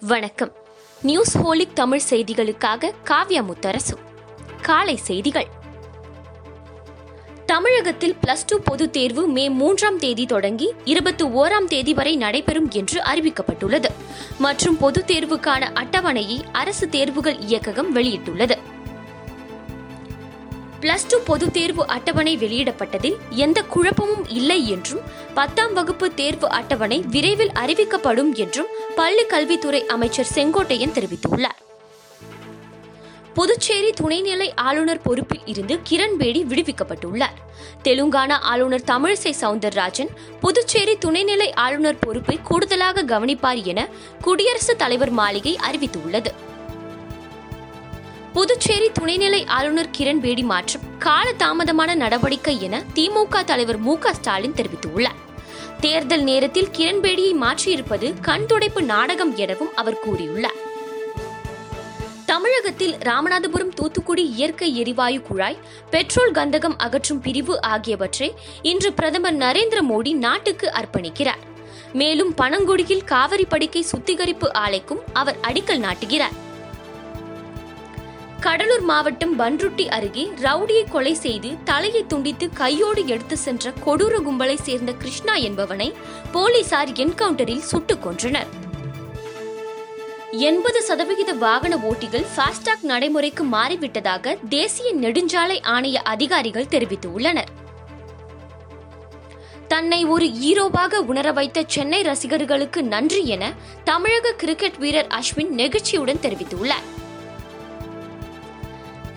வணக்கம். News holic Tamil செய்திகளுக்காக காவ்யா முத்தரசு. காலை செய்திகள். தமிழகத்தில் பிளஸ் டூ பொதுத் தேர்வு மே மூன்றாம் தேதி தொடங்கி இருபத்தி ஓராம் தேதி வரை நடைபெறும் என்று அறிவிக்கப்பட்டுள்ளது. மற்றும் பொதுத் தேர்வுக்கான அட்டவணையை அரசு தேர்வுகள் இயக்ககம் வெளியிட்டுள்ளது. பிளஸ் டூ பொதுத் தேர்வு அட்டவணை வெளியிடப்பட்டதில் எந்த குழப்பமும் இல்லை என்றும் பத்தாம் வகுப்பு தேர்வு அட்டவணை விரைவில் அறிவிக்கப்படும் என்றும் பள்ளி கல்வித்துறை அமைச்சர் செங்கோட்டையன் தெரிவித்துள்ளார். புதுச்சேரி துணைநிலை ஆளுநர் பொறுப்பில் இருந்து கிரண்பேடி விடுவிக்கப்பட்டுள்ளார். தெலுங்கானா ஆளுநர் தமிழிசை சவுந்தரராஜன் புதுச்சேரி துணைநிலை ஆளுநர் பொறுப்பை கூடுதலாக கவனிப்பார் என குடியரசுத் தலைவர் மாளிகை அறிவித்துள்ளது. புதுச்சேரி துணைநிலை ஆளுநர் கிரண்பேடி மாற்றம் கால தாமதமான நடவடிக்கை என திமுக தலைவர் மு க ஸ்டாலின் தெரிவித்துள்ளார். தேர்தல் நேரத்தில் கிரண்பேடியை மாற்றியிருப்பது கண் துடைப்பு நாடகம் எனவும் அவர் கூறியுள்ளார். தமிழகத்தில் ராமநாதபுரம் தூத்துக்குடி இயற்கை எரிவாயு குழாய் பெட்ரோல் கந்தகம் அகற்றும் பிரிவு ஆகியவற்றை இன்று பிரதமர் நரேந்திர மோடி நாட்டுக்கு அர்ப்பணிக்கிறார். மேலும் பனங்குடியில் காவிரி படுக்கை சுத்திகரிப்பு ஆலைக்கும் அவர் அடிக்கல் நாட்டுகிறார். கடலூர் மாவட்டம் பன்ருட்டி அருகே ரவுடியை கொலை செய்து தலையை துண்டித்து கையோடு எடுத்து சென்ற கொடூர கும்பலை சேர்ந்த கிருஷ்ணா என்பவனை போலீசார் என்கவுண்டரில் சுட்டுக் கொன்றனர். எண்பது சதவிகித வாகன ஓட்டிகள் ஃபாஸ்டாக் நடைமுறைக்கு மாறிவிட்டதாக தேசிய நெடுஞ்சாலை ஆணைய அதிகாரிகள் தெரிவித்துள்ளனர். தன்னை ஒரு ஈரோவாக உணர வைத்த சென்னை ரசிகர்களுக்கு நன்றி என தமிழக கிரிக்கெட் வீரர் அஸ்வின் நெகிழ்ச்சியுடன் தெரிவித்துள்ளார்.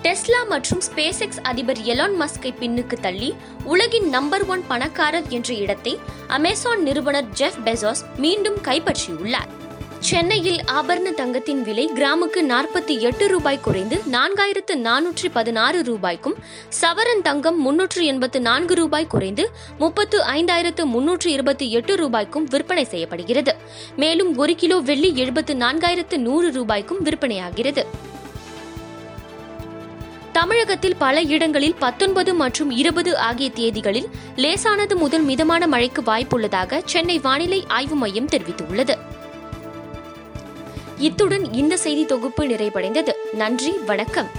டெஸ்லா மற்றும் ஸ்பேஸ் எக்ஸ் அதிபர் எலான் மஸ்கை பின்னுக்கு தள்ளி உலகின் நம்பர் ஒன் பணக்காரர் என்ற இடத்தை அமேசான் நிறுவனர் ஜெஃப் பெசாஸ் மீண்டும் கைப்பற்றியுள்ளார். சென்னையில் ஆபரண தங்கத்தின் விலை கிராமுக்கு நாற்பத்தி எட்டு ரூபாய் குறைந்து நான்காயிரத்து நானூற்றி பதினாறு ரூபாய்க்கும் சவரன் தங்கம் முன்னூற்று எண்பத்து நான்கு ரூபாய் குறைந்து முப்பத்து ஐந்தாயிரத்து முன்னூற்று இருபத்தி எட்டு ரூபாய்க்கும் விற்பனை செய்யப்படுகிறது. மேலும் ஒரு கிலோ வெள்ளி எழுபத்து நான்காயிரத்து நூறு ரூபாய்க்கும் விற்பனையாகிறது. தமிழகத்தில் பல இடங்களில் பத்தொன்பது மற்றும் இருபது ஆகிய தேதிகளில் லேசானது முதல் மிதமான மழைக்கு வாய்ப்புள்ளதாக சென்னை வானிலை ஆய்வு மையம் தெரிவித்துள்ளது. இத்துடன் இந்த செய்தி தொகுப்பு நிறைவடைந்தது. நன்றி வணக்கம்.